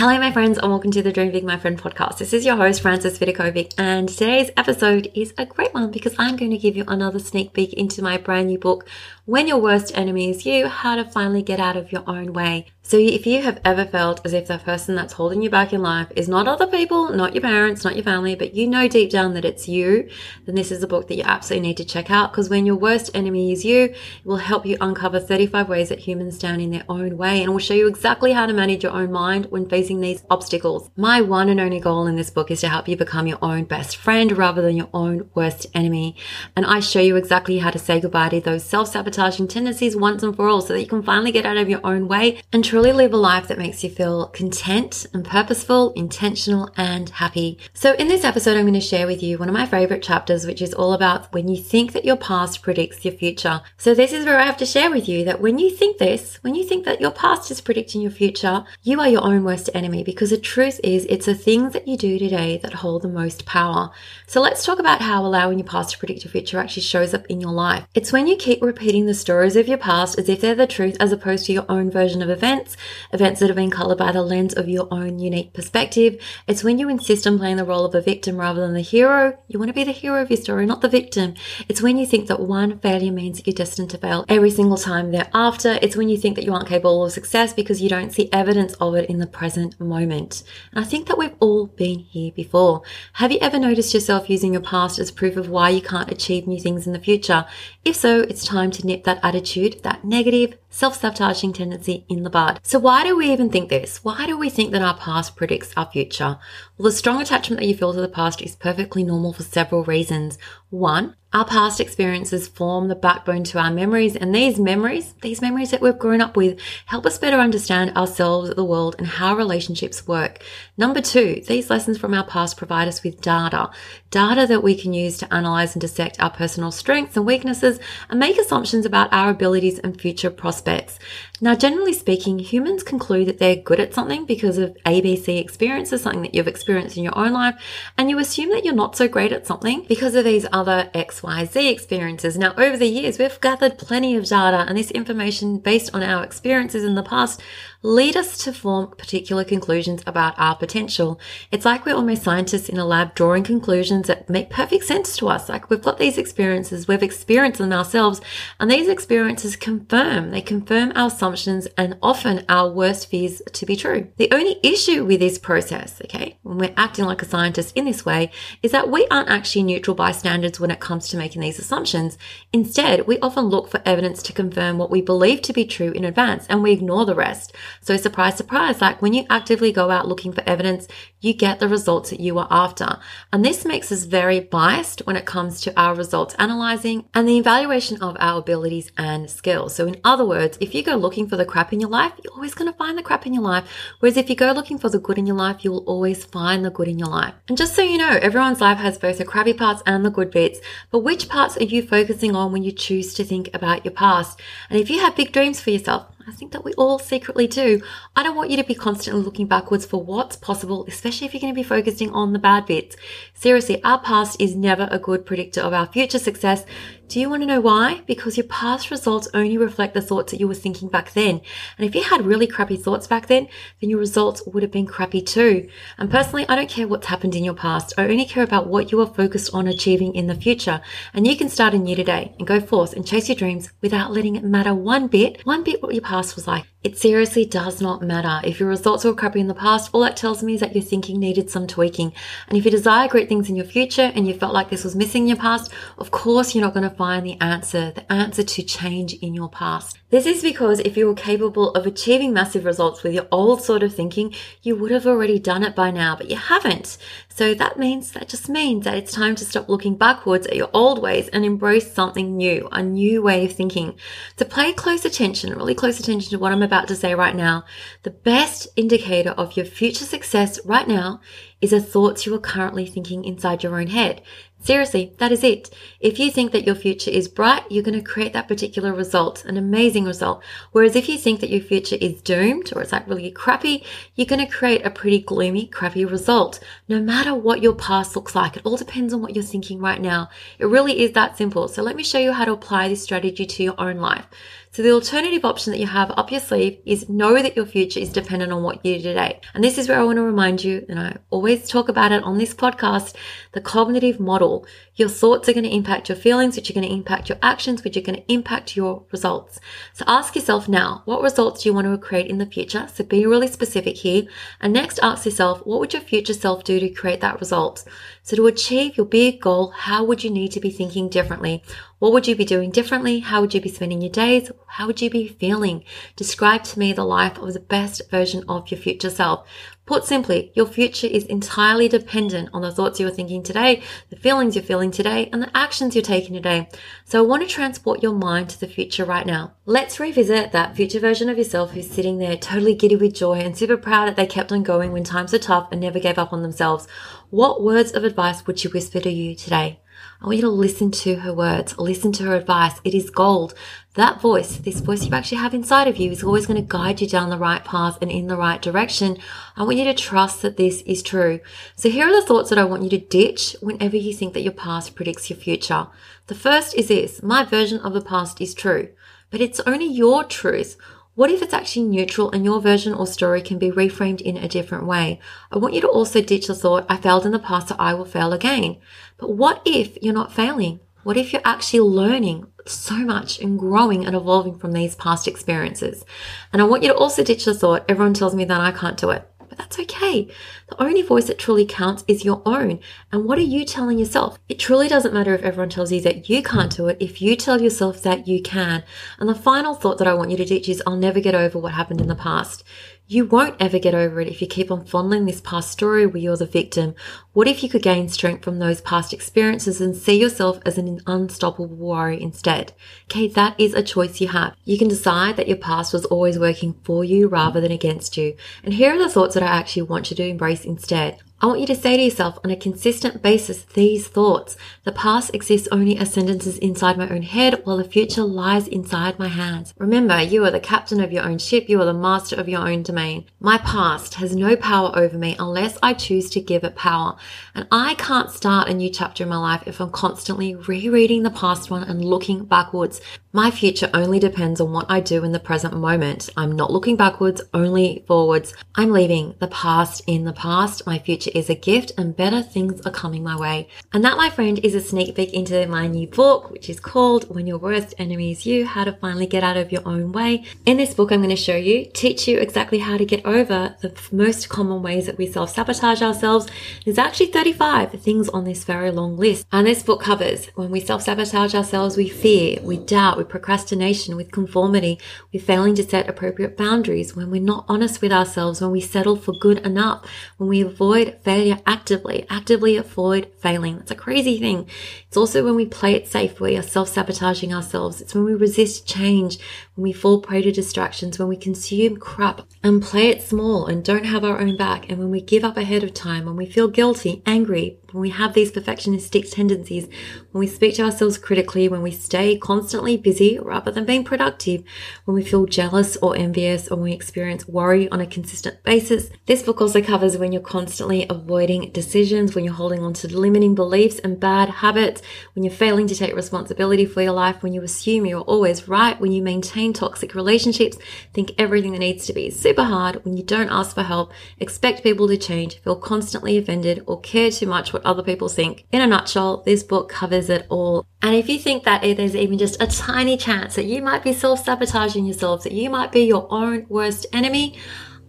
Hello, my friends, and welcome to the Dream Big My Friend podcast. This is your host, Frances Vidakovic, and today's episode is a great one because I'm going to give you another sneak peek into my brand new book, When Your Worst Enemy Is You How to Finally Get Out of Your Own Way. So, if you have ever felt as if the person that's holding you back in life is not other people, not your parents, not your family, but you know deep down that it's you, then this is a book that you absolutely need to check out because when your worst enemy is you, it will help you uncover 35 ways that humans stand in their own way and will show you exactly how to manage your own mind when facing these obstacles. My one and only goal in this book is to help you become your own best friend rather than your own worst enemy. And I show you exactly how to say goodbye to those self sabotaging tendencies once and for all so that you can finally get out of your own way and truly truly live a life that makes you feel content and purposeful, intentional, and happy. So, in this episode, I'm going to share with you one of my favorite chapters, which is all about when you think that your past predicts your future. So, this is where I have to share with you that when you think this, when you think that your past is predicting your future, you are your own worst enemy because the truth is it's the things that you do today that hold the most power. So, let's talk about how allowing your past to predict your future actually shows up in your life. It's when you keep repeating the stories of your past as if they're the truth as opposed to your own version of events events, that have been colored by the lens of your own unique perspective. It's when you insist on playing the role of a victim rather than the hero. You want to be the hero of your story, not the victim. It's when you think that one failure means that you're destined to fail every single time thereafter. It's when you think that you aren't capable of success because you don't see evidence of it in the present moment. And I think that we've all been here before. Have you ever noticed yourself using your past as proof of why you can't achieve new things in the future? If so, it's time to nip that attitude, that negative, self-sabotaging tendency in the bud. So why do we even think this? Why do we think that our past predicts our future? Well, the strong attachment that you feel to the past is perfectly normal for several reasons. One, our past experiences form the backbone to our memories, and these memories, these memories that we've grown up with, help us better understand ourselves, the world, and how relationships work. Number two, these lessons from our past provide us with data, data that we can use to analyze and dissect our personal strengths and weaknesses and make assumptions about our abilities and future prospects. Now, generally speaking, humans conclude that they're good at something because of ABC experiences, something that you've experienced in your own life, and you assume that you're not so great at something because of these other XYZ experiences. Now, over the years, we've gathered plenty of data, and this information based on our experiences in the past lead us to form particular conclusions about our potential. It's like we're almost scientists in a lab drawing conclusions that make perfect sense to us. Like we've got these experiences, we've experienced them ourselves, and these experiences confirm, they confirm our assumptions and often our worst fears to be true. The only issue with this process, okay, when we're acting like a scientist in this way, is that we aren't actually neutral bystanders when it comes to making these assumptions. Instead, we often look for evidence to confirm what we believe to be true in advance and we ignore the rest. So surprise, surprise, like when you actively go out looking for evidence, you get the results that you are after. And this makes us very biased when it comes to our results analyzing and the evaluation of our abilities and skills. So in other words, if you go looking for the crap in your life, you're always going to find the crap in your life. Whereas if you go looking for the good in your life, you will always find the good in your life. And just so you know, everyone's life has both the crappy parts and the good bits. But which parts are you focusing on when you choose to think about your past? And if you have big dreams for yourself, I think that we all secretly do. I don't want you to be constantly looking backwards for what's possible, especially if you're going to be focusing on the bad bits. Seriously, our past is never a good predictor of our future success. Do you want to know why? Because your past results only reflect the thoughts that you were thinking back then. And if you had really crappy thoughts back then, then your results would have been crappy too. And personally, I don't care what's happened in your past. I only care about what you are focused on achieving in the future. And you can start anew today and go forth and chase your dreams without letting it matter one bit, one bit what your past was like. It seriously does not matter. If your results were crappy in the past, all that tells me is that your thinking needed some tweaking. And if you desire great things in your future and you felt like this was missing in your past, of course you're not going to find the answer, the answer to change in your past. This is because if you were capable of achieving massive results with your old sort of thinking, you would have already done it by now, but you haven't. So that means, that just means that it's time to stop looking backwards at your old ways and embrace something new, a new way of thinking. To pay close attention, really close attention to what I'm about to say right now, the best indicator of your future success right now is the thoughts you are currently thinking inside your own head. Seriously, that is it. If you think that your future is bright, you're going to create that particular result, an amazing result. Whereas if you think that your future is doomed or it's like really crappy, you're going to create a pretty gloomy, crappy result. No matter what your past looks like, it all depends on what you're thinking right now. It really is that simple. So let me show you how to apply this strategy to your own life. So the alternative option that you have up your sleeve is know that your future is dependent on what you do today. And this is where I want to remind you, and I always talk about it on this podcast, the cognitive model. Your thoughts are going to impact your feelings, which are going to impact your actions, which are going to impact your results. So ask yourself now, what results do you want to create in the future? So be really specific here. And next ask yourself, what would your future self do to create that result? So to achieve your big goal, how would you need to be thinking differently? What would you be doing differently? How would you be spending your days? How would you be feeling? Describe to me the life of the best version of your future self. Put simply, your future is entirely dependent on the thoughts you're thinking today, the feelings you're feeling today, and the actions you're taking today. So I want to transport your mind to the future right now. Let's revisit that future version of yourself who's sitting there totally giddy with joy and super proud that they kept on going when times were tough and never gave up on themselves. What words of advice would she whisper to you today? I want you to listen to her words, listen to her advice. It is gold. That voice, this voice you actually have inside of you is always going to guide you down the right path and in the right direction. I want you to trust that this is true. So here are the thoughts that I want you to ditch whenever you think that your past predicts your future. The first is this, my version of the past is true, but it's only your truth. What if it's actually neutral and your version or story can be reframed in a different way? I want you to also ditch the thought, I failed in the past, so I will fail again. But what if you're not failing? What if you're actually learning so much and growing and evolving from these past experiences? And I want you to also ditch the thought, everyone tells me that I can't do it but that's okay. The only voice that truly counts is your own. And what are you telling yourself? It truly doesn't matter if everyone tells you that you can't do it, if you tell yourself that you can. And the final thought that I want you to teach is I'll never get over what happened in the past. You won't ever get over it if you keep on fondling this past story where you're the victim. What if you could gain strength from those past experiences and see yourself as an unstoppable warrior instead? Okay, that is a choice you have. You can decide that your past was always working for you rather than against you. And here are the thoughts that I actually want you to embrace instead. I want you to say to yourself on a consistent basis these thoughts. The past exists only as sentences inside my own head while the future lies inside my hands. Remember, you are the captain of your own ship. You are the master of your own domain. My past has no power over me unless I choose to give it power. And I can't start a new chapter in my life if I'm constantly rereading the past one and looking backwards. My future only depends on what I do in the present moment. I'm not looking backwards, only forwards. I'm leaving the past in the past. My future is a gift and better things are coming my way. And that, my friend, is a sneak peek into my new book, which is called When Your Worst Enemy Is You, How to Finally Get Out of Your Own Way. In this book, I'm going to show you, teach you exactly how to get over the most common ways that we self-sabotage ourselves. There's actually 35 things on this very long list. And this book covers when we self-sabotage ourselves, we fear, we doubt, with procrastination, with conformity, with failing to set appropriate boundaries, when we're not honest with ourselves, when we settle for good enough, when we avoid failure actively, actively avoid failing. That's a crazy thing. It's also when we play it safe, we are self-sabotaging ourselves. It's when we resist change, when we fall prey to distractions, when we consume crap and play it small and don't have our own back, and when we give up ahead of time, when we feel guilty, angry, when we have these perfectionistic tendencies, when we speak to ourselves critically, when we stay constantly busy rather than being productive, when we feel jealous or envious, or when we experience worry on a consistent basis. This book also covers when you're constantly avoiding decisions, when you're holding on to limiting beliefs and bad habits, when you're failing to take responsibility for your life, when you assume you're always right, when you maintain toxic relationships, think everything that needs to be super hard, when you don't ask for help, expect people to change, feel constantly offended, or care too much what other people think. In a nutshell, this book covers it all. And if you think that there's even just a tiny chance that you might be self sabotaging yourself, that you might be your own worst enemy,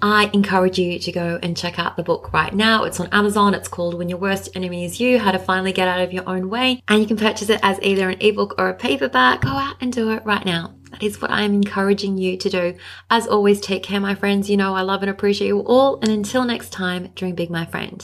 I encourage you to go and check out the book right now. It's on Amazon. It's called When Your Worst Enemy Is You, How to Finally Get Out of Your Own Way. And you can purchase it as either an ebook or a paperback. Go out and do it right now. That is what I am encouraging you to do. As always, take care, my friends. You know I love and appreciate you all. And until next time, dream big, my friend.